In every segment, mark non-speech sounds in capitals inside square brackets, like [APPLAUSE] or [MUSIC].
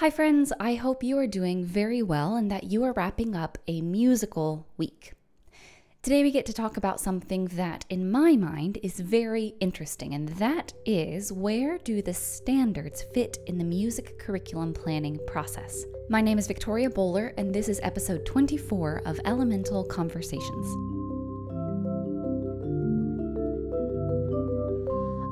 Hi, friends. I hope you are doing very well and that you are wrapping up a musical week. Today, we get to talk about something that, in my mind, is very interesting, and that is where do the standards fit in the music curriculum planning process? My name is Victoria Bowler, and this is episode 24 of Elemental Conversations.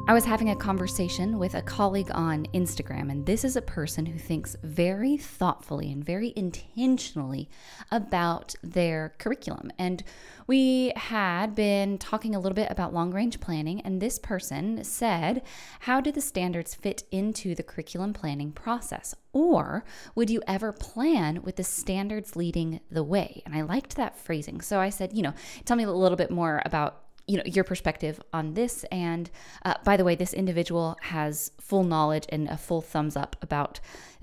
I was having a conversation with a colleague on Instagram, and this is a person who thinks very thoughtfully and very intentionally about their curriculum. And we had been talking a little bit about long range planning, and this person said, How do the standards fit into the curriculum planning process? Or would you ever plan with the standards leading the way? And I liked that phrasing. So I said, You know, tell me a little bit more about you know your perspective on this. And uh, by the way this individual has full knowledge and a full thumbs up about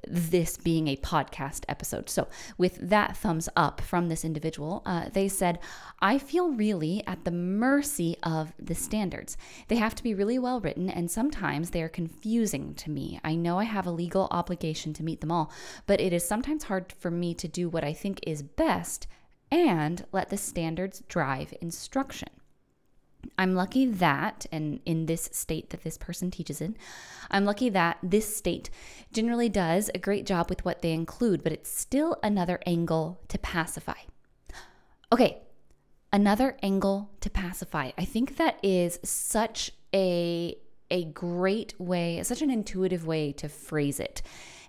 this being a podcast episode. So with that thumbs up from this individual uh, they said i feel really at the mercy of the standards. They have to be really well written and sometimes they are confusing to me. I know i have a legal obligation to meet them all but it is sometimes hard for me to do what i think is best and let the standards drive instruction I'm lucky that, and in this state that this person teaches in, I'm lucky that this state generally does a great job with what they include, but it's still another angle to pacify. Okay, another angle to pacify. I think that is such a a great way, such an intuitive way to phrase it.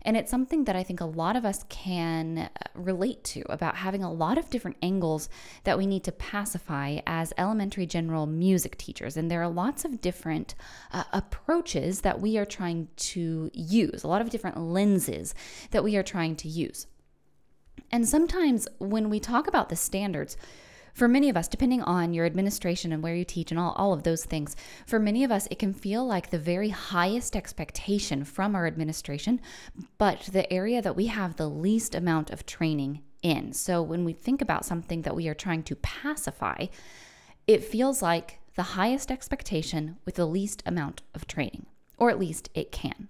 And it's something that I think a lot of us can uh, relate to about having a lot of different angles that we need to pacify as elementary general music teachers. And there are lots of different uh, approaches that we are trying to use, a lot of different lenses that we are trying to use. And sometimes when we talk about the standards, for many of us, depending on your administration and where you teach and all, all of those things, for many of us, it can feel like the very highest expectation from our administration, but the area that we have the least amount of training in. So when we think about something that we are trying to pacify, it feels like the highest expectation with the least amount of training, or at least it can.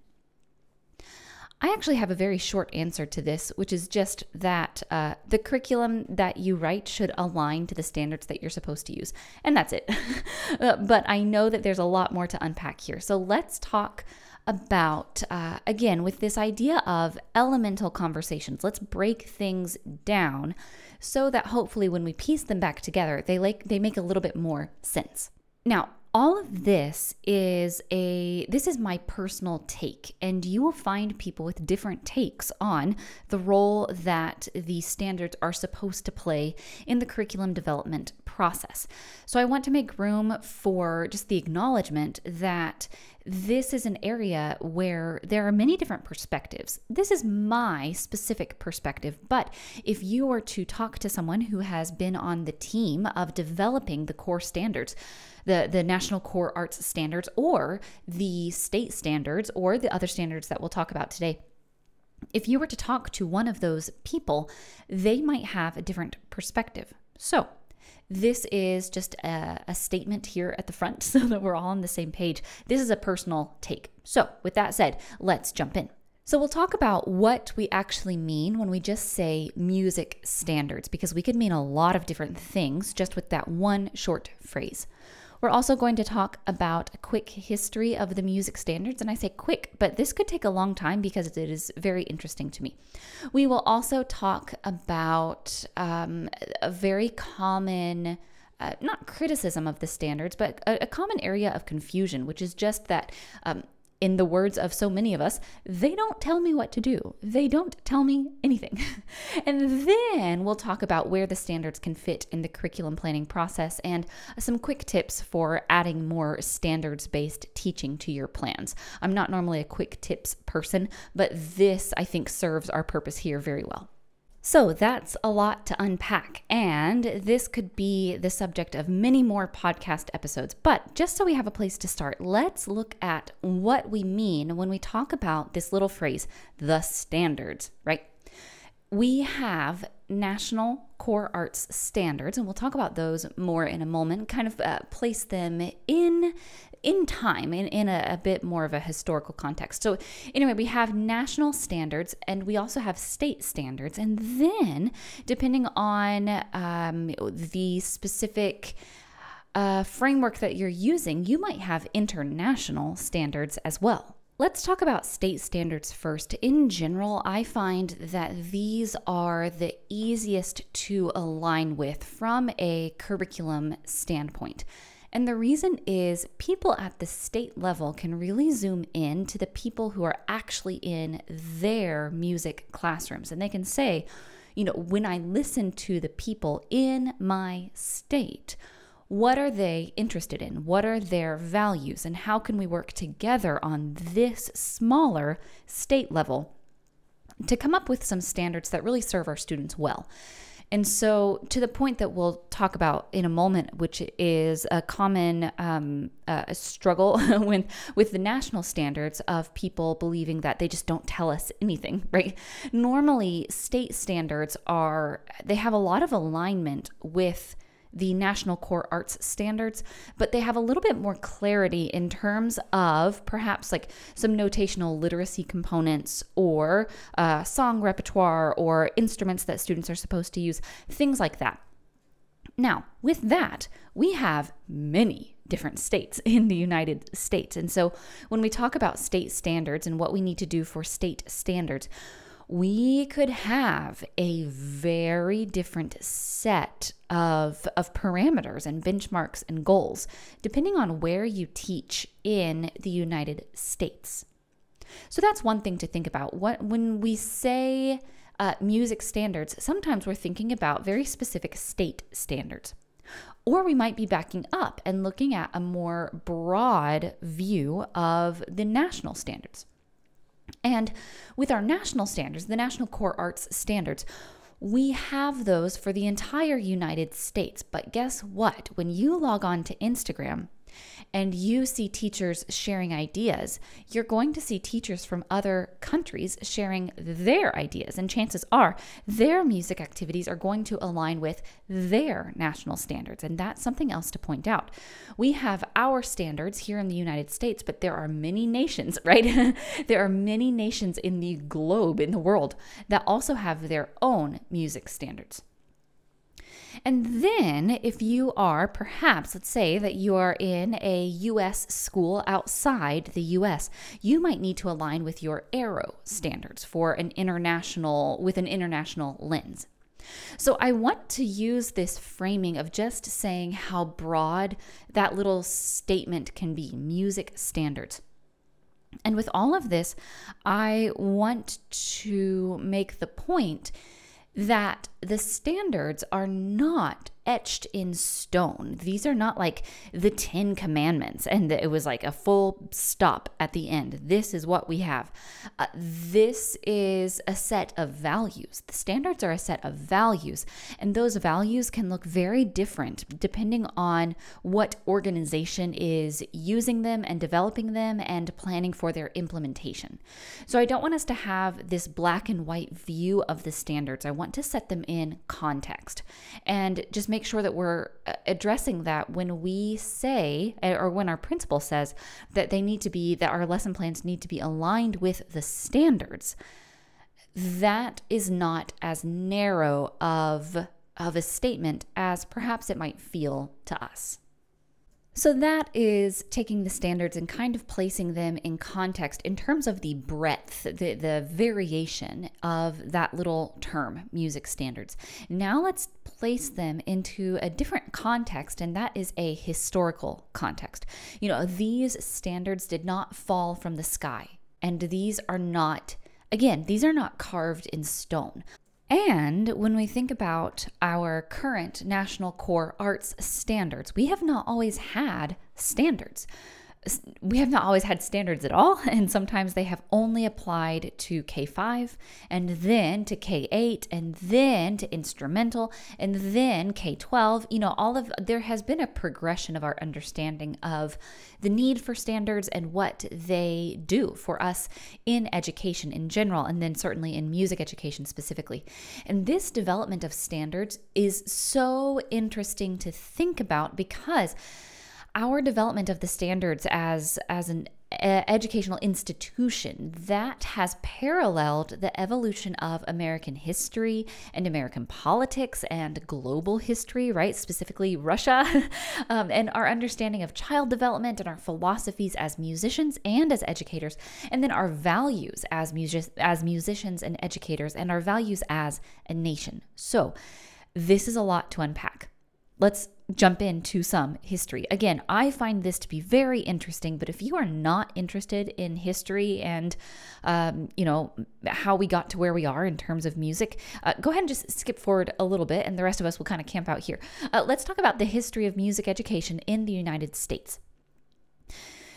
I actually have a very short answer to this, which is just that uh, the curriculum that you write should align to the standards that you're supposed to use. And that's it. [LAUGHS] uh, but I know that there's a lot more to unpack here. So let's talk about, uh, again, with this idea of elemental conversations. Let's break things down so that hopefully when we piece them back together, they, like, they make a little bit more sense. Now, all of this is a this is my personal take and you will find people with different takes on the role that the standards are supposed to play in the curriculum development process. So I want to make room for just the acknowledgement that this is an area where there are many different perspectives. This is my specific perspective, but if you were to talk to someone who has been on the team of developing the core standards, the, the National Core Arts Standards or the state standards or the other standards that we'll talk about today. If you were to talk to one of those people, they might have a different perspective. So, this is just a, a, statement here at the front [LAUGHS] so that we're all on the same page. This is a personal take. So, with that said, let's jump in. So, we'll talk about what we actually mean when we just say music standards, because we could mean a lot of different things just with that one short phrase. We're also going to talk about a quick history of the music standards. And I say quick, but this could take a long time because it is very interesting to me. We will also talk about um, a very common. Uh, not criticism of the standards, but a, a, common area of confusion, which is just that um, in the words of so many of us, they don't tell me what to do. They don't tell me anything. [LAUGHS] and then we'll talk about where the standards can fit in the curriculum planning process and some quick tips for adding more standards based teaching to your plans. I'm not normally a quick tips person, but this I think serves our purpose here very well. So that's a lot to unpack, and this could be the subject of many more podcast episodes. But just so we have a place to start, let's look at what we mean when we talk about this little phrase, the standards, right? we have national core arts standards and we'll talk about those more in a moment kind of uh, place them in in time in, in a, a, bit more of a historical context so anyway we have national standards and we also have state standards and then depending on um, the specific uh, framework that you're using you might have international standards as well Let's talk about state standards first. In general, I find that these are the easiest to align with from a curriculum standpoint. And the reason is people at the state level can really zoom in to the people who are actually in their music classrooms. And they can say, you know, when I listen to the people in my state, what are they interested in? What are their values? And how can we work together on this smaller state level to come up with some standards that really serve our students well? And so, to the point that we'll talk about in a moment, which is a common um, uh, struggle [LAUGHS] with with the national standards of people believing that they just don't tell us anything, [LAUGHS] right? Normally, state standards are they have a lot of alignment with the National Core Arts Standards, but they have a little bit more clarity in terms of perhaps like some notational literacy components or uh, song repertoire or instruments that students are supposed to use, things like that. Now, with that, we have many different states in the United States. And so when we talk about state standards and what we need to do for state standards, we could have a very different set of, of parameters and benchmarks and goals depending on where you teach in the United States. So that's one thing to think about. What when we say uh, music standards, sometimes we're thinking about very specific state standards. Or we might be backing up and looking at a more broad view of the national standards. And with our national standards, the National Core Arts Standards, we have those for the entire United States. But guess what? When you log on to Instagram, and you see teachers sharing ideas, you're going to see teachers from other countries sharing their ideas. And chances are their music activities are going to align with their national standards. And that's something else to point out. We have our standards here in the United States, but there are many nations, [LAUGHS] right? there are many nations in the globe, in the world, that also have their own music standards. And then, if you are perhaps, let's say that you are in a US school outside the US, you might need to align with your AERO standards for an international, with an international lens. So I want to use this framing of just saying how broad that little statement can be music standards. And with all of this, I want to make the point that the standards are not etched in stone. These are not like the 10 commandments and it was like a full stop at the end. This is what we have. Uh, this is a set of values. The standards are a set of values, and those values can look very different depending on what organization is using them and developing them and planning for their implementation. So I don't want us to have this black and white view of the standards. I want to set them in context and just make make sure that we're uh, addressing that when we say, eh, or when our principal says that they need to be, that our lesson plans need to be aligned with the standards. That is not as narrow of, of a statement as perhaps it might feel to us. So that is taking the standards and kind of placing them in context in terms of the breadth, the, the variation of that little term, music standards. Now let's place them into a different context, and that is a historical context. You know, these standards did not fall from the sky, and these are not, again, these are not carved in stone. And when we think about our current National Core Arts standards, we have not always had standards. We have not always had standards at all, [LAUGHS] and sometimes they have only applied to K5 and then to K8 and then to instrumental and then K12. You know, all of there has been a progression of our understanding of the need for standards and what they do for us in education in general, and then certainly in music education specifically. And this development of standards is so interesting to think about because our development of the standards as as an educational institution that has paralleled the evolution of American history and American politics and global history, right? Specifically, Russia, [LAUGHS] um, and our understanding of child development and our philosophies as musicians and as educators, and then our values as music as musicians and educators, and our values as a nation. So, this is a lot to unpack. Let's jump into some history. Again, I find this to be very interesting, but if you are not interested in history and, um, you know, how we got to where we are in terms of music, uh, go ahead and just skip forward a little bit, and the rest of us will kind of camp out here. Uh, let's talk about the history of music education in the United States.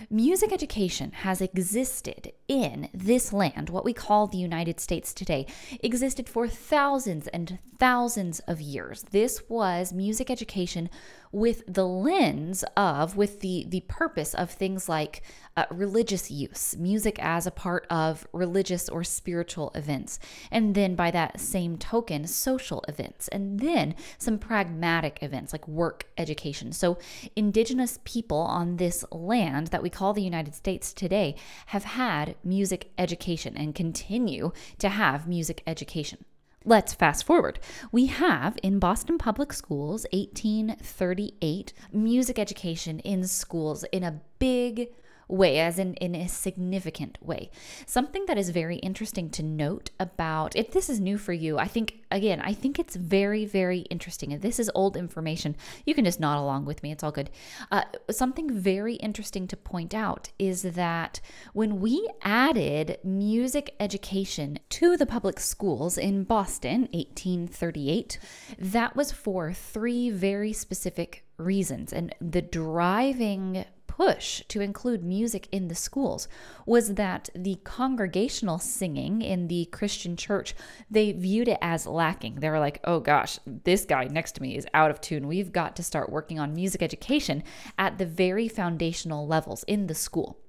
Music education has existed in this land, what we call the United States today, existed for thousands and thousands of years. This was music education with the lens of, with the, the purpose of things like uh, religious use, music as a part of religious or spiritual events. And then by that same token, social events. And then some pragmatic events like work education. So, indigenous people on this land that we call the United States today have had music education and continue to have music education. Let's fast forward. We have in Boston Public Schools 1838 music education in schools in a big way, as in in a significant way. Something that is very interesting to note about if this is new for you, I think again, I think it's very, very interesting. If this is old information, you can just nod along with me. It's all good. Uh, something very interesting to point out is that when we added music education to the public schools in Boston, 1838, that was for three very specific reasons. And the driving push to include music in the schools was that the congregational singing in the Christian church, they viewed it as lacking. They were like, oh gosh, this guy next to me is out of tune. We've got to start working on music education at the very foundational levels in the school.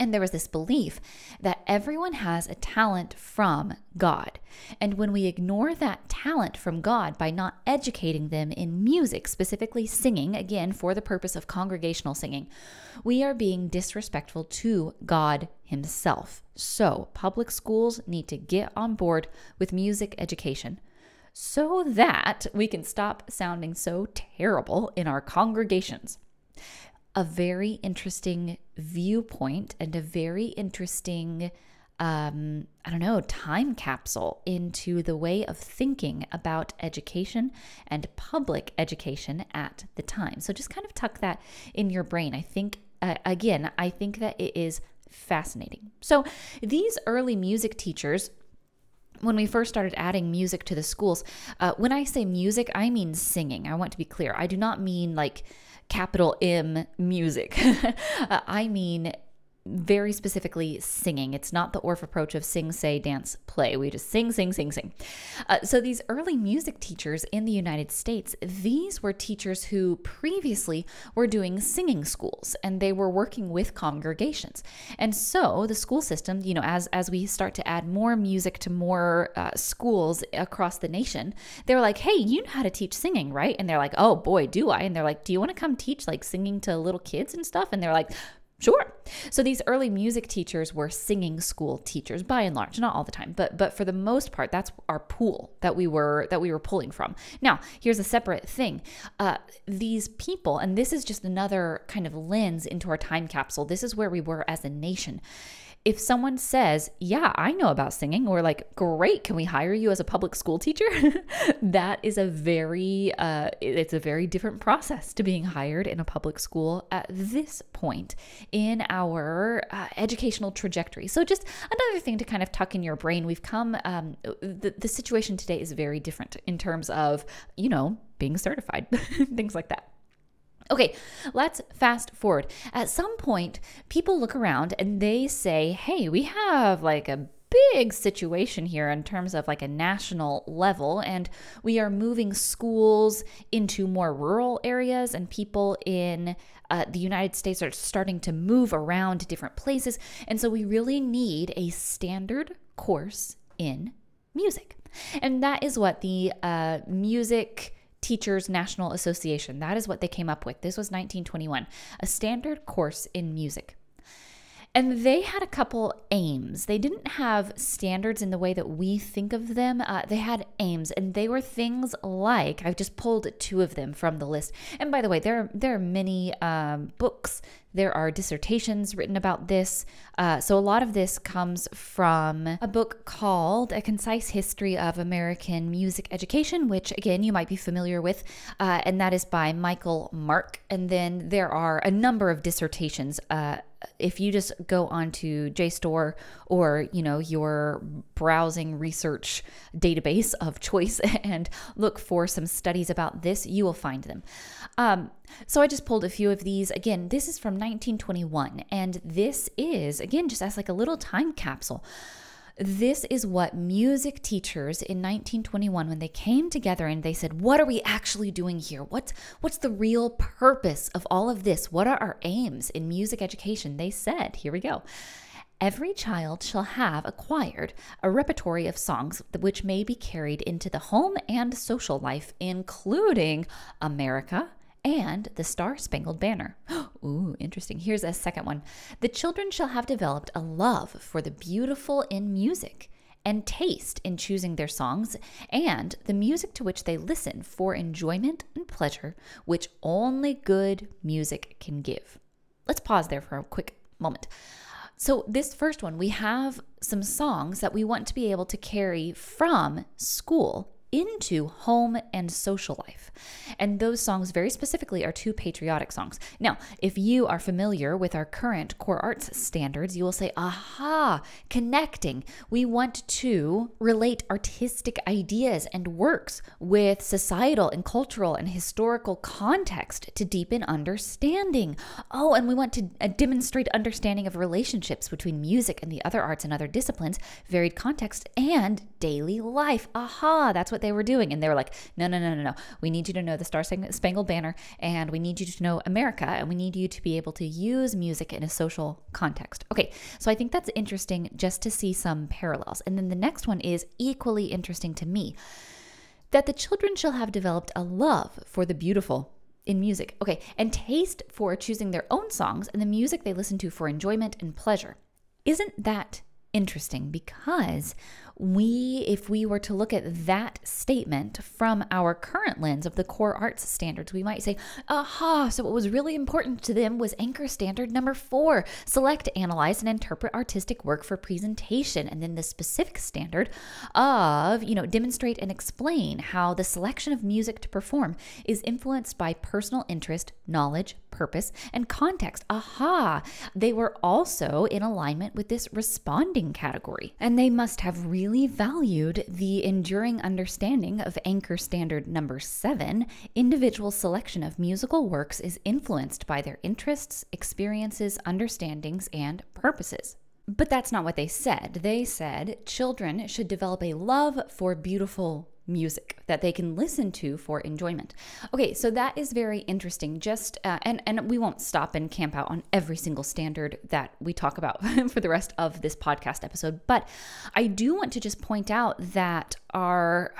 And there was this belief that everyone has a talent from God. And when we ignore that talent from God by not educating them in music, specifically singing, again, for the purpose of congregational singing, we are being disrespectful to God Himself. So, public schools need to get on board with music education so that we can stop sounding so terrible in our congregations a very interesting viewpoint and a very interesting um, I don't know, time capsule into the way of thinking about education and public education at the time. So just kind of tuck that in your brain. I think, uh, again, I think that it is fascinating. So these early music teachers when we first started adding music to the schools, uh, when I say music, I mean singing. I want to be clear. I do not mean like capital M music. [LAUGHS] uh, I mean very specifically singing. It's not the Orff approach of sing, say, dance, play. We just sing, sing, sing, sing. Uh, so these early music teachers in the United States, these were teachers who previously were doing singing schools and they were working with congregations. And so the school system, you know, as as we start to add more music to more uh, schools across the nation, they were like, "Hey, you know how to teach singing, right?" And they're like, "Oh boy, do I?" And they're like, "Do you want to come teach like singing to little kids and stuff?" And they're like, Sure. So these early music teachers were singing school teachers by and large, not all the time, but but for the most part, that's our pool that we were that we were pulling from. Now, here's a separate thing. Uh, these people, and this is just another kind of lens into our time capsule. This is where we were as a nation if someone says, Yeah, I know about singing, or like, Great, can we hire you as a public school teacher? [LAUGHS] that is a very, uh, it's a very different process to being hired in a public school at this point in our uh, educational trajectory. So, just another thing to kind of tuck in your brain. We've come, um, the, the situation today is very different in terms of, you know, being certified, [LAUGHS] things like that. Okay, let's fast forward. At some point, people look around and they say, hey, we have like a big situation here in terms of like a national level and we are moving schools into more rural areas and people in uh, the united states are starting to move around to different places and so we really need a standard course in music and that is what the uh, music Teachers National Association. That is what they came up with. This was 1921, a standard course in music. And they had a couple aims. They didn't have standards in the way that we think of them. Uh, they had aims, and they were things like I've just pulled two of them from the list. And by the way, there there are many um, books. There are dissertations written about this. Uh, so a lot of this comes from a book called A Concise History of American Music Education, which again you might be familiar with, uh, and that is by Michael Mark. And then there are a number of dissertations uh, if you just go onto JSTOR or you know your browsing research database of choice [LAUGHS] and look for some studies about this, you will find them. Um, so I just pulled a few of these. Again, this is from 1921, and this is again just as like a little time capsule this is what music teachers in 1921 when they came together and they said, "What are we actually doing here? What's what's the real purpose of all of this? What are our aims in music education?" They said, "Here we go. Every child shall have acquired a repertory of songs which may be carried into the home and social life, including America, and the Star Spangled Banner. [GASPS] Ooh, interesting. Here's a second one. The children shall have developed a love for the beautiful in music and taste in choosing their songs and the music to which they listen for enjoyment and pleasure, which only good music can give. Let's pause there for a quick moment. So, this first one, we have some songs that we want to be able to carry from school into home and social life. And those songs, very specifically, are two patriotic songs. Now, if you are familiar with our current core arts standards, you will say, aha, connecting. We want to relate artistic ideas and works with societal and cultural and historical context to deepen understanding. Oh, and we want to uh, demonstrate understanding of relationships between music and the other arts and other disciplines, varied context, and daily life. Aha, that's what they were doing. And they were like, no, no, no, no, no. We need you to know the Star Spangled Banner and we need you to know America and we need you to be able to use music in a social context. Okay, so I think that's interesting just to see some parallels. And then the next one is equally interesting to me that the children shall have developed a love for the beautiful in music. Okay, and taste for choosing their own songs and the music they listen to for enjoyment and pleasure. Isn't that interesting? Because we, if we were to look at that statement from our current lens of the core arts standards, we might say, aha, so what was really important to them was anchor standard number four select, analyze, and interpret artistic work for presentation. And then the specific standard of, you know, demonstrate and explain how the selection of music to perform is influenced by personal interest, knowledge, purpose, and context. Aha! They were also in alignment with this responding category. And they must have really valued the enduring understanding of Anchor Standard number seven individual selection of musical works is influenced by their interests, experiences, understandings, and purposes. But that's not what they said. They said children should develop a love for beautiful music that they can listen to for enjoyment. Okay, so that is very interesting. Just uh, and and we won't stop and camp out on every single standard that we talk about [LAUGHS] for the rest of this podcast episode, but I do want to just point out that our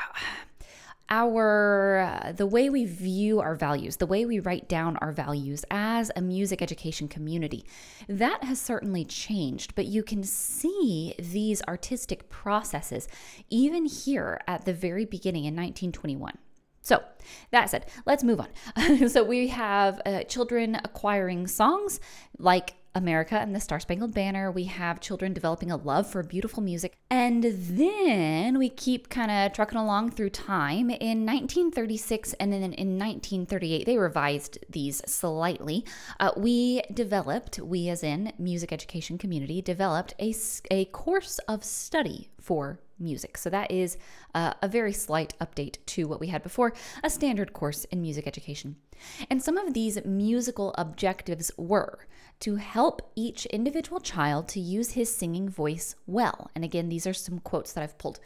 our uh, the way we view our values the way we write down our values as a music education community that has certainly changed but you can see these artistic processes even here at the very beginning in 1921 so, that said, let's move on. [LAUGHS] so, we have uh, children acquiring songs like America and the Star Spangled Banner. We have children developing a love for beautiful music. And then we keep kind of trucking along through time. In 1936 and then in 1938, they revised these slightly. Uh, we developed, we as in music education community, developed a, a course of study for music. So that is uh, a very slight update to what we had before a standard course in music education. And some of these musical objectives were to help each individual child to use his singing voice well. And again, these are some quotes that I've pulled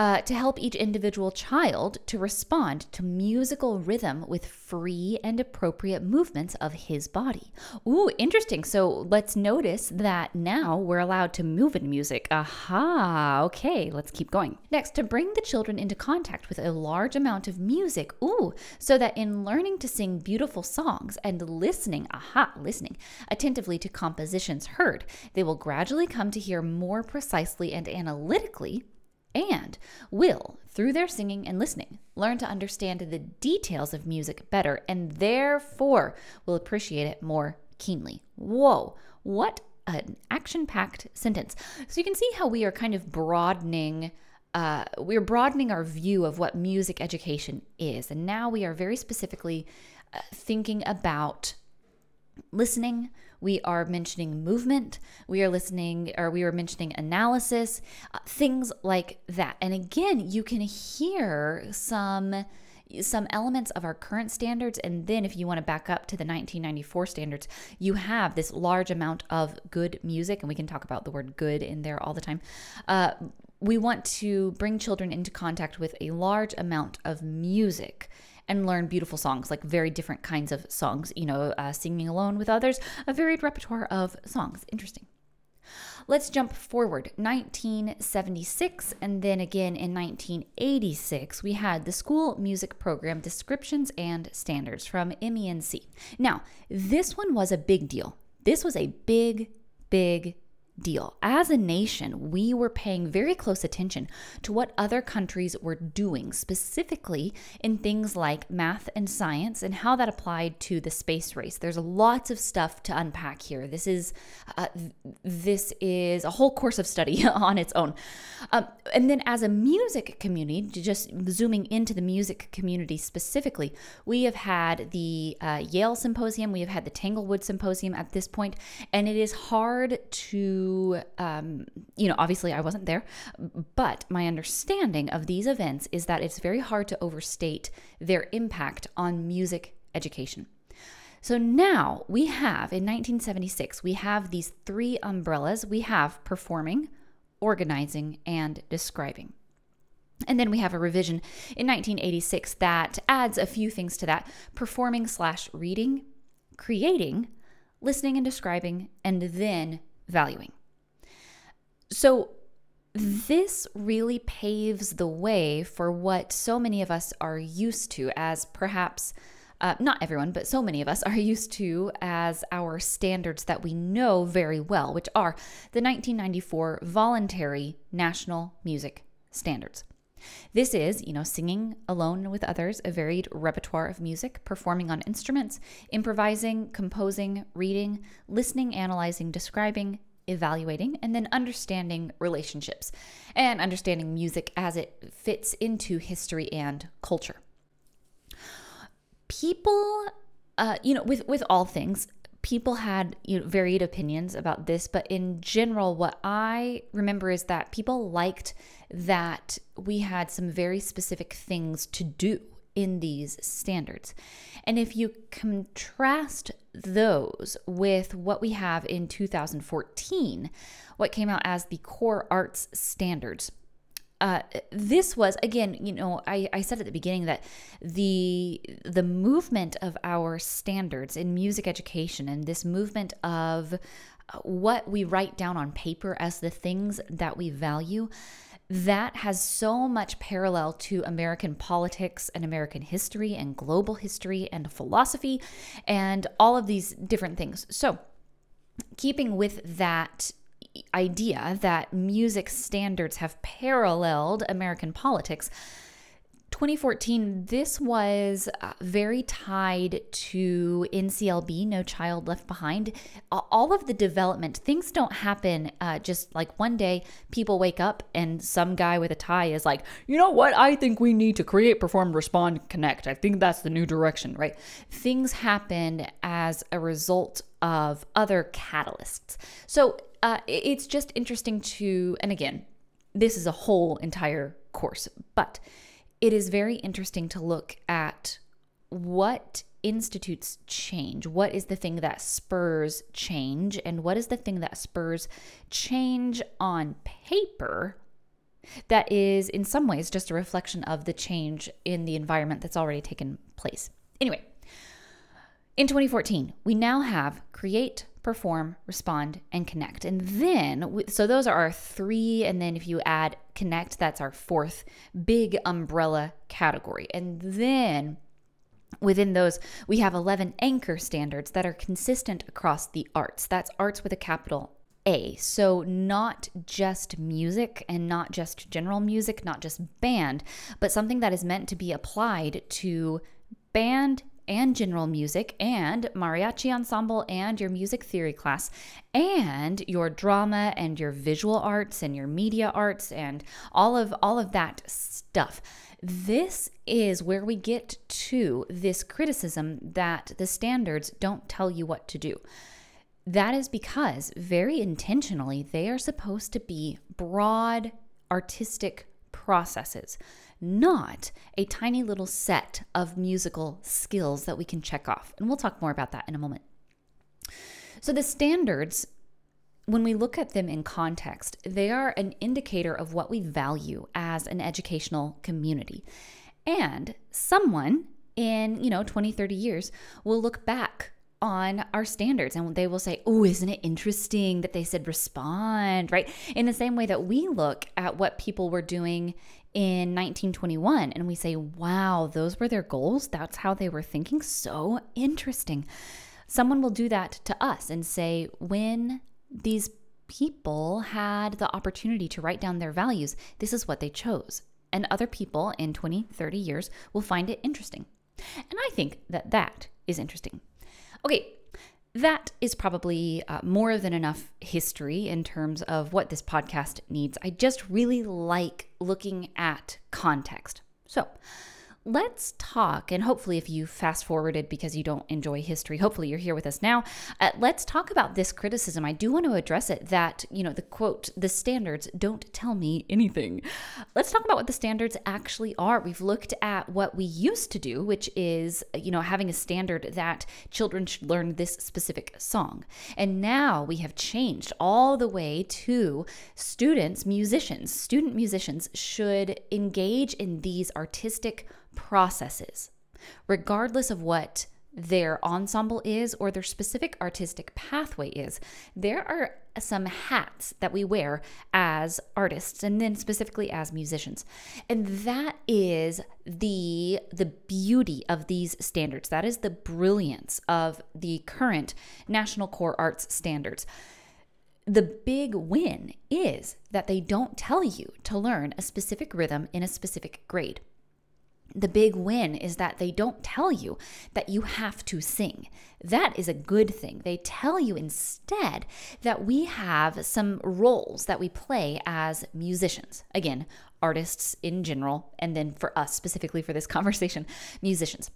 uh, to help each individual child to respond to musical rhythm with free and appropriate movements of his body. Ooh, interesting. So let's notice that now we're allowed to move in music. Aha, okay, let's keep going. Next, to bring the children into contact with a large amount of music. Ooh, so that in learning to sing beautiful songs and listening, aha, listening attentively to compositions heard, they will gradually come to hear more precisely and analytically and will, through their singing and listening, learn to understand the details of music better and therefore will appreciate it more keenly. Whoa, what an action packed sentence. So you can see how we are kind of broadening. Uh, we're broadening our view of what music education is. And now we are very specifically uh, thinking about listening, we are mentioning movement, we are listening or we are mentioning analysis, uh, things like that. And again, you can hear some some elements of our current standards. And then if you want to back up to the 1994 standards you have this large amount of good music and we can talk about the word good in there all the time. Uh, we want to bring children into contact with a large amount of music and learn beautiful songs, like very different kinds of songs, you know, uh, singing alone with others, a varied repertoire of songs. Interesting. Let's jump forward 1976, and then again in 1986, we had the School Music Program Descriptions and Standards from MENC. Now, this one was a big deal. This was a big, big deal. As a nation, we were paying very close attention to what other countries were doing, specifically in things like math and science and how that applied to the space race. There's lots of stuff to unpack here. This is uh, this is a whole course of study [LAUGHS] on its own. Um, and then, as a music community, just zooming into the music community specifically, we have had the uh, Yale Symposium, we have had the Tanglewood Symposium at this point, and it is hard to um, you know, obviously I wasn't there, but my understanding of these events is that it's very hard to overstate their impact on music education. So now we have, in 1976, we have these three umbrellas. We have performing, organizing, and describing. And then we have a revision in 1986 that adds a few things to that performing slash reading, creating, listening and describing, and then valuing. So, this really paves the way for what so many of us are used to as perhaps. Uh, not everyone, but so many of us are used to as our standards that we know very well, which are the 1994 voluntary national music standards. This is, you know, singing alone with others, a varied repertoire of music, performing on instruments, improvising, composing, reading, listening, analyzing, describing, evaluating, and then understanding relationships and understanding music as it fits into history and culture. People, uh, you know, with with all things, people had you know, varied opinions about this, but in general, what I remember is that people liked that we had some very specific things to do in these standards. And if you contrast those with what we have in 2014, what came out as the core arts standards. Uh, this was again, you know, I, I said at the beginning that the the movement of our standards in music education and this movement of what we write down on paper as the things that we value that has so much parallel to American politics and American history and global history and philosophy and all of these different things. So, keeping with that idea that music standards have paralleled American politics, 2014, this was uh, very tied to NCLB, No Child Left Behind. All of the development, things don't happen uh, just like one day people wake up and some guy with a tie is like, you know what? I think we need to create, perform, respond, connect. I think that's the new direction, right? Things happen as a result of other catalysts. So uh, it's just interesting to, and again, this is a whole entire course, but it is very interesting to look at what institutes change. What is the thing that spurs change? And what is the thing that spurs change on paper that is, in some ways, just a reflection of the change in the environment that's already taken place? Anyway, in 2014, we now have create, perform, respond, and connect. And then, so those are our three. And then if you add connect, that's our fourth big umbrella category. And then Within those, we have 11 anchor standards that are consistent across the arts. That's arts with a capital A. So, not just music and not just general music, not just band, but something that is meant to be applied to band and general music and mariachi ensemble and your music theory class and your drama and your visual arts and your media arts and all of all of that stuff. This is where we get to this criticism that the standards don't tell you what to do. That is because very intentionally they are supposed to be broad artistic processes not a tiny little set of musical skills that we can check off. And we'll talk more about that in a moment. So, the standards, when we look at them in context, they are an indicator of what we value as an educational community. And someone in, you know, 20, 30 years will look back on our standards and they will say, Oh, isn't it interesting that they said respond, right? In the same way that we look at what people were doing in 1921 and we say, wow, those were their goals. That's how they were thinking. So interesting. Someone will do that to us and say, when these people had the opportunity to write down their values, this is what they chose. And other people in 20, 30 years will find it interesting. And I think that that is interesting. Okay, that is probably uh, more than enough history in terms of what this podcast needs. I just really like looking at context. So, let's talk. And hopefully, if you fast forwarded because you don't enjoy history, hopefully you're here with us now. Uh, let's talk about this criticism. I do want to address it that, you know, the quote, the standards don't tell me anything. Let's talk about what the standards actually are. We've looked at what we used to do, which is, you know, having a standard that children should learn this specific song. And now we have changed all the way to students, musicians, student musicians should engage in these artistic processes, regardless of what their ensemble is or their specific artistic pathway is. There are some hats that we wear as artists and then specifically as musicians. And that is the the beauty of these standards. That is the brilliance of the current National Core Arts standards. The big win is that they don't tell you to learn a specific rhythm in a specific grade the big win is that they don't tell you that you have to sing. That is a good thing. They tell you instead that we have some roles that we play as musicians. Again, artists in general, and then for us specifically for this [LAUGHS] conversation, musicians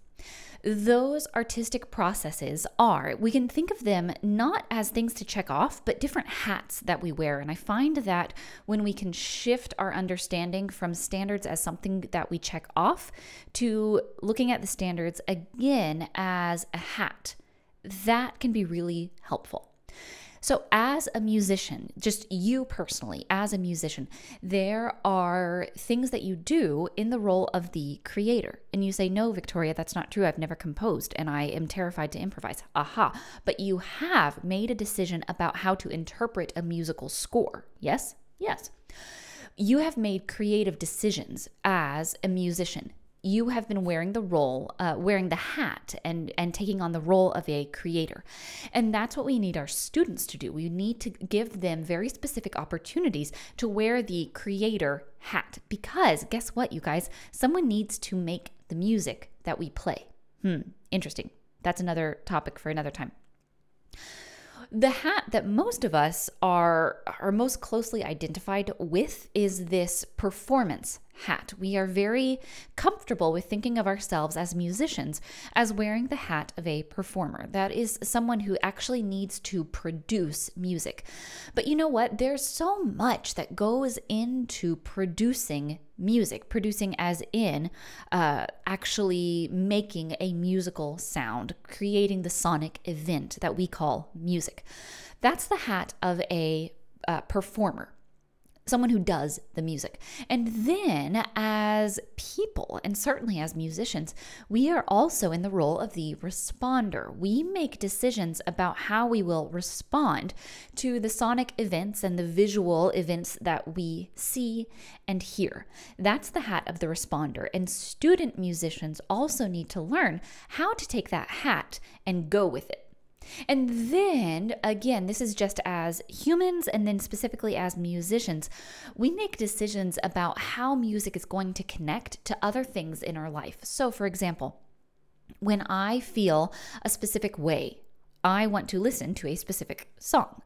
those artistic processes are, we can think of them not as things to check off, but different hats that we wear. And I find that when we can shift our understanding from standards as something that we check off to looking at the standards again as a hat, that can be really helpful. So, as a musician, just you personally, as a musician, there are things that you do in the role of the creator. And you say, No, Victoria, that's not true. I've never composed and I am terrified to improvise. Aha. But you have made a decision about how to interpret a musical score. Yes? Yes. You have made creative decisions as a musician you have been wearing the role, uh, wearing the hat, and and taking on the role of a creator, and that's what we need our students to do. We need to give them very specific opportunities to wear the creator hat because guess what, you guys, someone needs to make the music that we play. Hmm, interesting. That's another topic for another time the hat that most of us are are most closely identified with is this performance hat. We are very comfortable with thinking of ourselves as musicians as wearing the hat of a performer. That is someone who actually needs to produce music. But you know what? There's so much that goes into producing music, producing as in uh, actually making a musical sound, creating the sonic event that we call music. That's the hat of a uh, performer someone who does the music. And then, as people, and certainly as musicians, we are also in the role of the responder. We make decisions about how we will respond to the sonic events and the visual events that we see and hear. That's the hat of the responder. And student musicians also need to learn how to take that hat and go with it. And then again, this is just as humans and then specifically as musicians, we make decisions about how music is going to connect to other things in our life. So, for example, when I feel a specific way I want to listen to a specific song.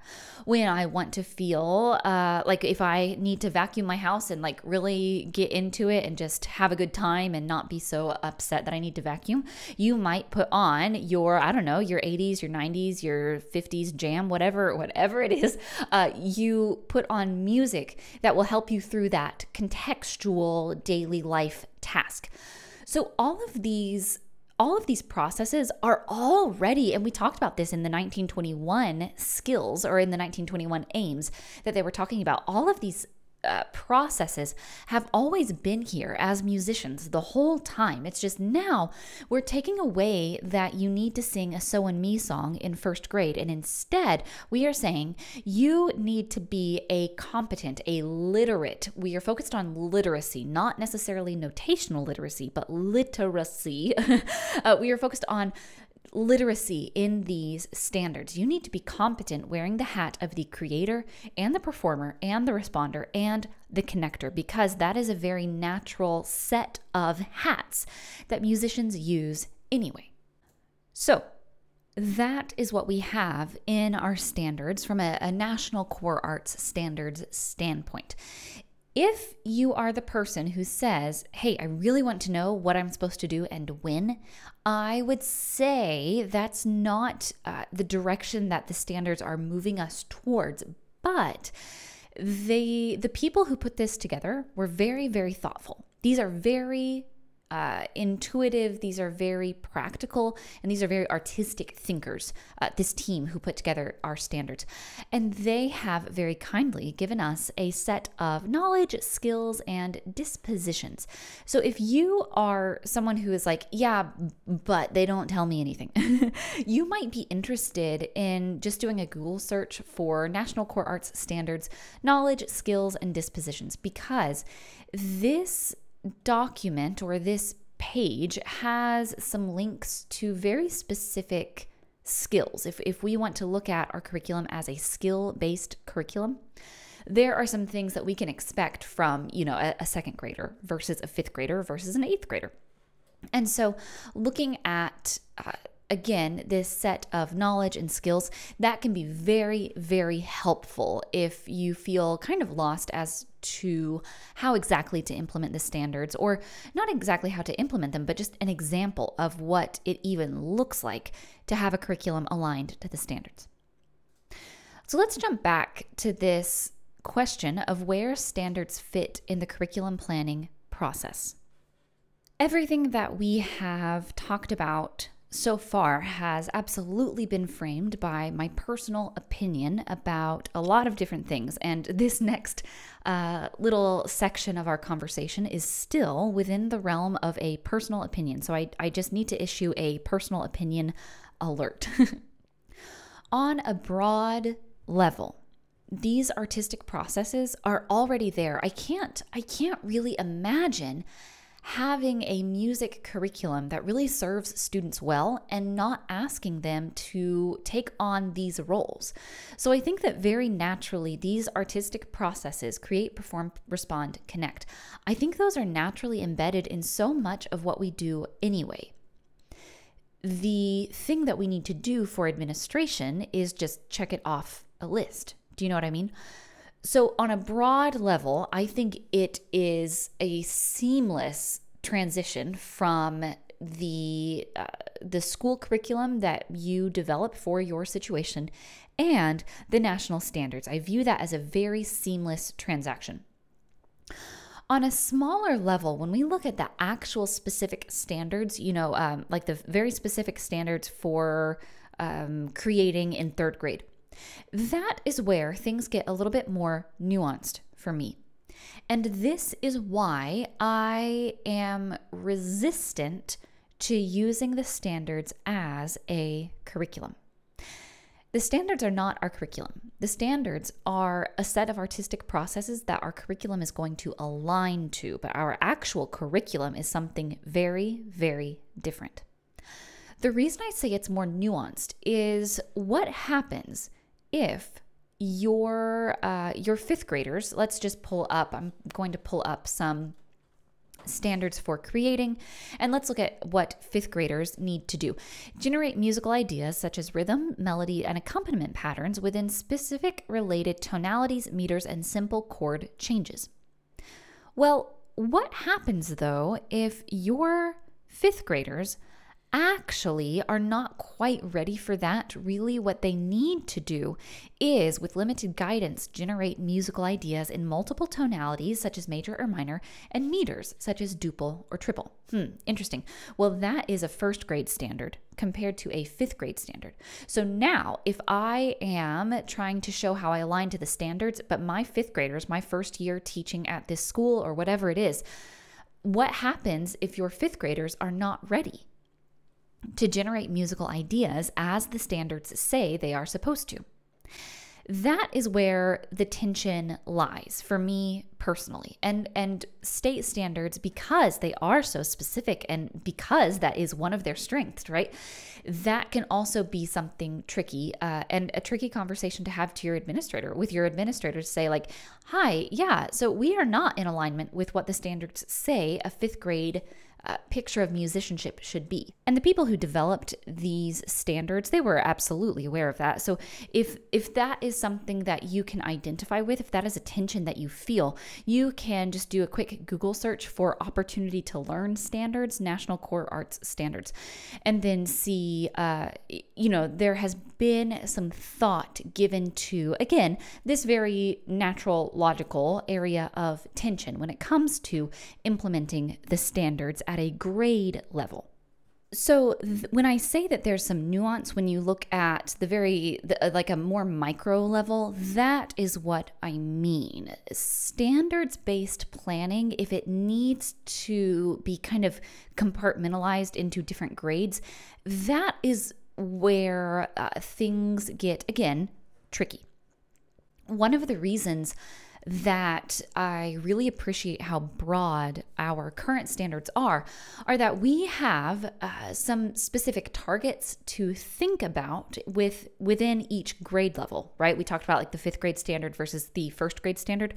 When I want to feel uh, like if I need to vacuum my house and like really get into it and just have a good time and not be so upset that I need to vacuum, you might put on your, I don't know, your 80s, your 90s, your 50s jam, whatever, whatever it is. Uh, you put on music that will help you through that contextual daily life task. So all of these all of these processes are already, and we talked about this in the 1921 skills or in the 1921 aims that they were talking about. All of these uh, processes have always been here as musicians the whole time. It's just now we're taking away that you need to sing a So and Mi song in first grade. And instead, we are saying you need to be a competent, a literate. We are focused on literacy, not necessarily notational literacy, but literacy. [LAUGHS] uh, we are focused on literacy in these standards. You need to be competent wearing the hat of the creator and the performer and the responder and the connector because that is a very natural set of hats that musicians use anyway. So, that is what we have in our standards from a, a national core arts standards standpoint. If you are the person who says, Hey, I really want to know what I'm supposed to do and when, I would say that's not uh, the direction that the standards are moving us towards. But the the people who put this together were very very thoughtful. These are very uh, intuitive, these are very practical, and these are very artistic thinkers. Uh, this team who put together our standards. And they have very kindly given us a set of knowledge, skills, and dispositions. So if you are someone who is like, yeah, but they don't tell me anything, [LAUGHS] you might be interested in just doing a Google search for National Core Arts Standards knowledge, skills, and dispositions because this document or this page has some links to very specific skills. If, if we want to look at our curriculum as a skill based curriculum, there are some things that we can expect from, you know, a, a second grader versus a fifth grader versus an eighth grader. And so looking at uh, again, this set of knowledge and skills that can be very, very helpful if you feel kind of lost as to how exactly to implement the standards, or not exactly how to implement them, but just an example of what it even looks like to have a curriculum aligned to the standards. So let's jump back to this question of where standards fit in the curriculum planning process. Everything that we have talked about so far has absolutely been framed by my personal opinion about a lot of different things. And this [LAUGHS] next uh, little section of our conversation is still within the realm of a personal opinion. So I, I just need to issue a personal opinion alert. [LAUGHS] On a broad level, these artistic processes are already there. I can't I can't really imagine having a music curriculum that really serves students well and not asking them to take on these roles. So I think that very naturally, these artistic processes create, perform, respond, connect. I think those are naturally embedded in so much of what we do anyway. The thing that we need to do for administration is just check it off a list. Do you know what I mean? So, on a broad level, I think it is a seamless transition from the uh, the school curriculum that you develop for your situation and the national standards. I view that as a very seamless transaction. On a smaller level, when we look at the actual specific standards, you know, um, like the very specific standards for um, creating in third grade, that is where things get a little bit more nuanced for me. And this is why I am resistant to using the standards as a curriculum. The standards are not our curriculum. The standards are a set of artistic processes that our curriculum is going to align to, but our actual curriculum is something very, very different. The reason I say it's more nuanced is what happens if your uh, your fifth graders. Let's just pull up. I'm going to pull up some standards for creating. And let's look at what fifth graders need to do. Generate musical ideas such as rhythm, melody, and accompaniment patterns within specific related tonalities, meters, and simple chord changes. Well, what happens though if your fifth graders actually are not quite ready for that. Really, what they need to do is, with limited guidance, generate musical ideas in multiple tonalities, such as major or minor, and meters, such as duple or triple. Hmm, interesting. Well, that is a first grade standard compared to a fifth grade standard. So now, if I am trying to show how I align to the standards, but my fifth graders, my first year teaching at this school or whatever it is, what happens if your fifth graders are not ready? To generate musical ideas as the standards say they are supposed to. That is where the tension lies for me personally. And and state standards because they are so specific and because that is one of their strengths, right? That can also be something tricky uh, and a tricky conversation to have to your administrator with your administrator to say like, "Hi, yeah, so we are not in alignment with what the standards say a 5th grade uh, picture of musicianship should be. And the people who developed these standards, they were absolutely aware of that. So if if that is something that you can identify with, if that is a tension that you feel, you can just do a quick Google search for opportunity to learn standards, National Core Arts standards, and then see, uh, you know, there has been some thought given to, again, this very natural, logical area of tension when it comes to implementing the standards at a grade level. So th- when I say that there's some nuance when you look at the very the, uh, like a more micro level, that is what I mean. Standards based planning if it needs to be kind of compartmentalized into different grades, that is where uh, things get again tricky. One of the reasons that I really appreciate how broad our current standards are are that we have uh, some specific targets to think about with within each grade level, right? We talked about like the 5th grade standard versus the 1st grade standard.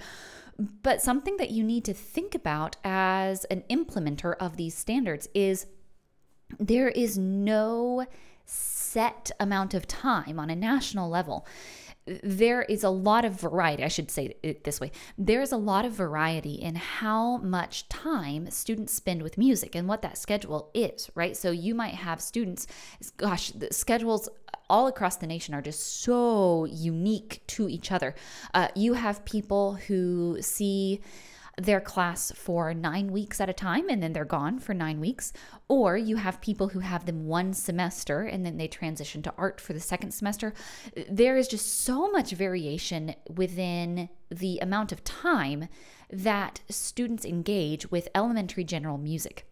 But something that you need to think about as an implementer of these standards is there is no set amount of time on a national level there is a lot of variety. I should say it this way there is a lot of variety in how much time students spend with music and what that schedule is, right? So you might have students, gosh, the schedules all across the nation are just so unique to each other. Uh, you have people who see their class for nine weeks at a time and then they're gone for nine weeks. Or you have people who have them one semester and then they transition to art for the second semester. There is just so much variation within the amount of time that students engage with elementary general music.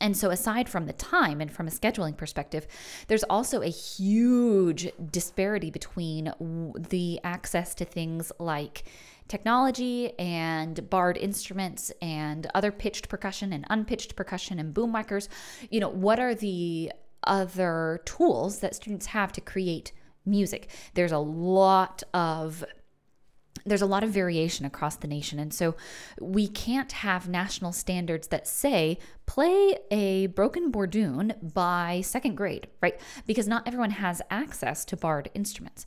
And so, aside from the time and from a scheduling perspective, there's also a huge disparity between the access to things like technology and barred instruments and other pitched percussion and unpitched percussion and Boomwhackers. You know, what are the other tools that students have to create music? There's a lot of there's a lot of variation across the nation. And so we can't have national standards that say play a broken bourdon by second grade, right? Because not everyone has access to barred instruments.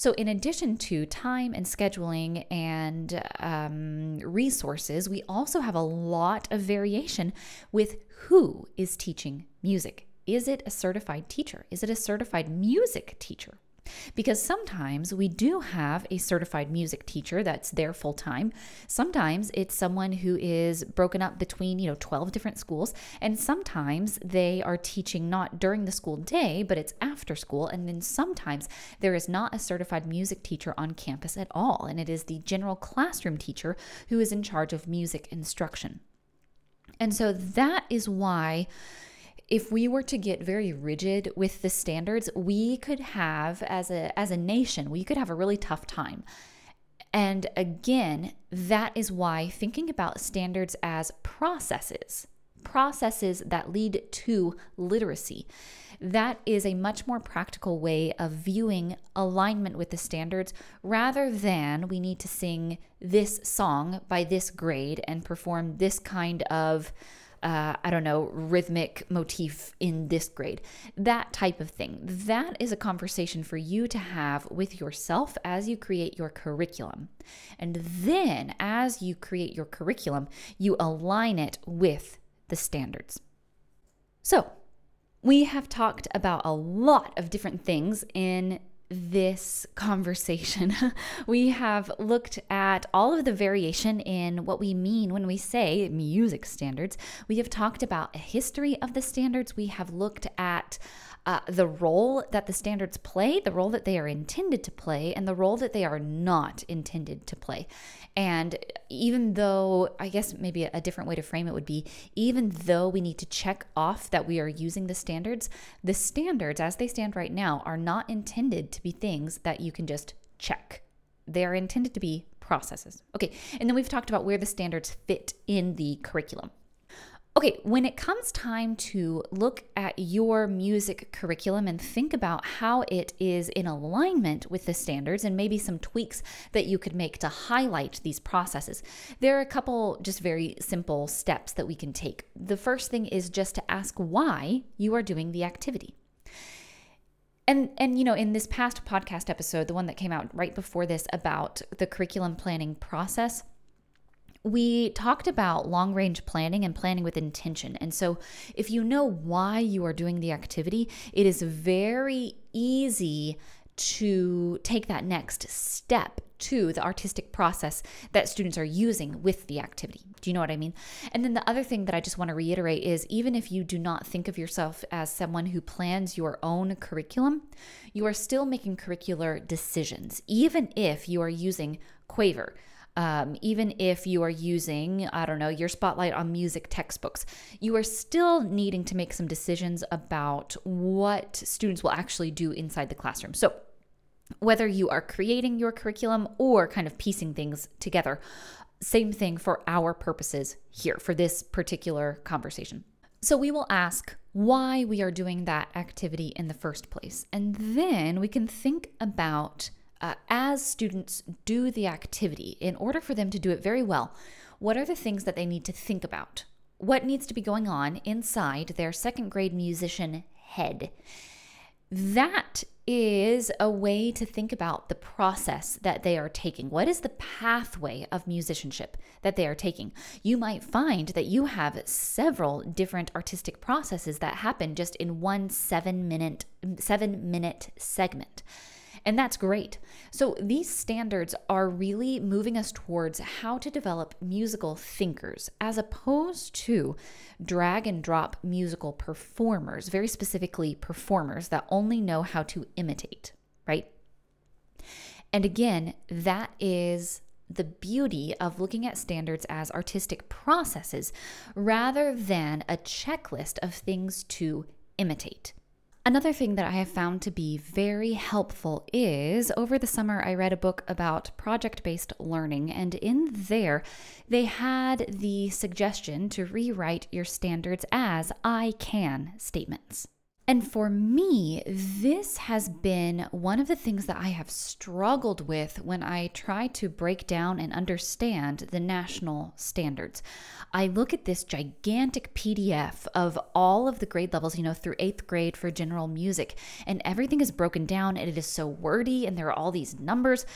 So, in addition to time and scheduling and um, resources, we also have a lot of variation with who is teaching music. Is it a certified teacher? Is it a certified music teacher? Because sometimes we do have a certified music teacher that's there full time. Sometimes it's someone who is broken up between, you know, 12 different schools. And sometimes they are teaching not during the school day, but it's after school. And then sometimes there is not a certified music teacher on campus at all. And it is the general classroom teacher who is in charge of music instruction. And so that is why if we were to get very rigid with the standards, we could have as a as a nation, we could have a really tough time. And again, that is why thinking about standards as processes, processes that lead to literacy, that is a much more practical way of viewing alignment with the standards rather than we need to sing this song by this grade and perform this kind of uh, I don't know, rhythmic motif in this grade, that type of thing. That is a conversation for you to have with yourself as you create your curriculum. And then as you create your curriculum, you align it with the standards. So, we have talked about a lot of different things in this conversation, [LAUGHS] we have looked at all of the variation in what we mean when we say music standards. We have talked about a history of the standards. We have looked at uh, the role that the standards play, the role that they are intended to play, and the role that they are not intended to play. And even though, I guess maybe a different way to frame it would be even though we need to check off that we are using the standards, the standards as they stand right now are not intended to be things that you can just check. They are intended to be processes. Okay, and then we've talked about where the standards fit in the curriculum. Okay, when it comes time to look at your music curriculum and think about how it is in alignment with the standards and maybe some tweaks that you could make to highlight these processes, there are a couple just very simple steps that we can take. The first thing is just to ask why you are doing the activity. And and you know, in this past podcast episode, the one that came out right before this about the curriculum planning process, we talked about long range planning and planning with intention. And so, if you know why you are doing the activity, it is very easy to take that next step to the artistic process that students are using with the activity. Do you know what I mean? And then the other thing that I just want to reiterate is even if you do not think of yourself as someone who plans your own curriculum, you are still making curricular decisions, even if you are using Quaver um, even if you are using, I don't know, your spotlight on music textbooks, you are still needing to make some decisions about what students will actually do inside the classroom. So, whether you are creating your curriculum or kind of piecing things together, same thing for our purposes here for this particular conversation. So, we will ask why we are doing that activity in the first place. And then we can think about uh, as students do the activity, in order for them to do it very well, what are the things that they need to think about? What needs to be going on inside their second grade musician head? That is a way to think about the process that they are taking. What is the pathway of musicianship that they are taking? You might find that you have several different artistic processes that happen just in one 7 minute 7 minute segment. And that's great. So these standards are really moving us towards how to develop musical thinkers as opposed to drag and drop musical performers, very specifically performers that only know how to imitate, right? And again, that is the beauty of looking at standards as artistic processes rather than a checklist of things to imitate. Another thing that I have found to be very helpful is over the summer, I read a book about project based learning, and in there, they had the suggestion to rewrite your standards as I can statements. And for me, this has been one of the things that I have struggled with when I try to break down and understand the national standards. I look at this gigantic PDF of all of the grade levels, you know, through eighth grade for general music, and everything is broken down and it is so wordy and there are all these numbers.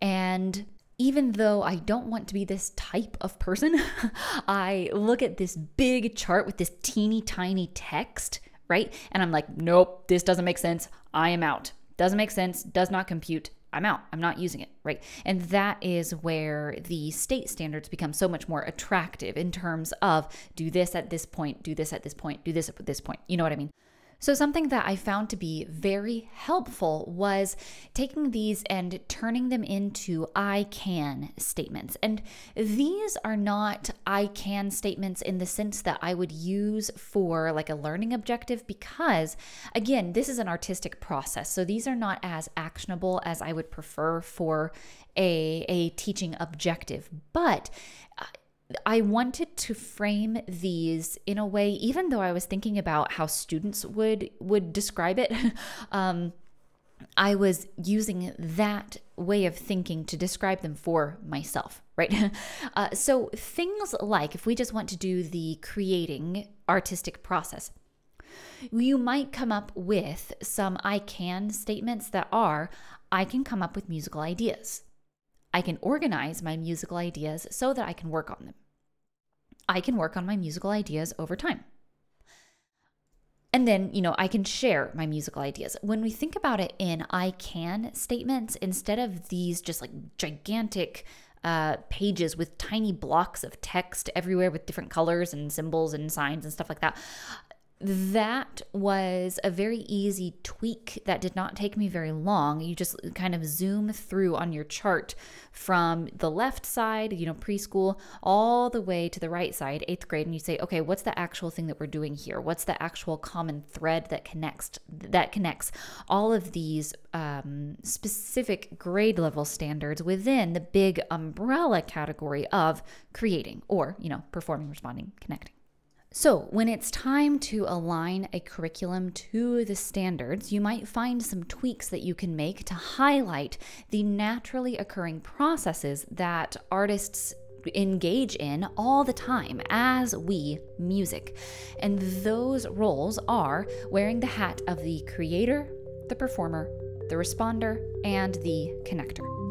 And even though I don't want to be this type of person, [LAUGHS] I look at this big chart with this teeny tiny text right? And I'm like, nope, this doesn't make sense. I am out. Doesn't make sense, does not compute. I'm out. I'm not using it, right? And that is where the state standards become so much more attractive in terms of do this at this point, do this at this point, do this at this point. You know what I mean? So, something that I found to be very helpful was taking these and turning them into I can statements. And these are not I can statements in the sense that I would use for like a learning objective because, again, this is an artistic process. So, these are not as actionable as I would prefer for a, a teaching objective. But uh, I wanted to frame these in a way, even though I was thinking about how students would would describe it. [LAUGHS] um, I was using that way of thinking to describe them for myself, right? [LAUGHS] Uh, so things like if we just want to do the creating artistic process, you might come up with some I can statements that are I can come up with musical ideas. I can organize my musical ideas so that I can work on them. I can work on my musical ideas over time. And then, you know, I can share my musical ideas. When we think about it in I can statements, instead of these just like gigantic uh, pages with tiny blocks of text everywhere with different colors and symbols and signs and stuff like that, that was a very easy tweak that did not take me very long. You just kind of zoom through on your chart from the left side, you know, preschool, all the way to the right side, eighth grade, and you say, okay, what's the actual thing that we're doing here? What's the actual common thread that connects that connects all of these um, specific grade level standards within the big umbrella category of creating or, you know, performing, responding, connecting. So, when it's time to align a curriculum to the standards, you might find some tweaks that you can make to highlight the naturally occurring processes that artists engage in all the time as we music. And those roles are wearing the hat of the creator, the performer, the responder, and the connector.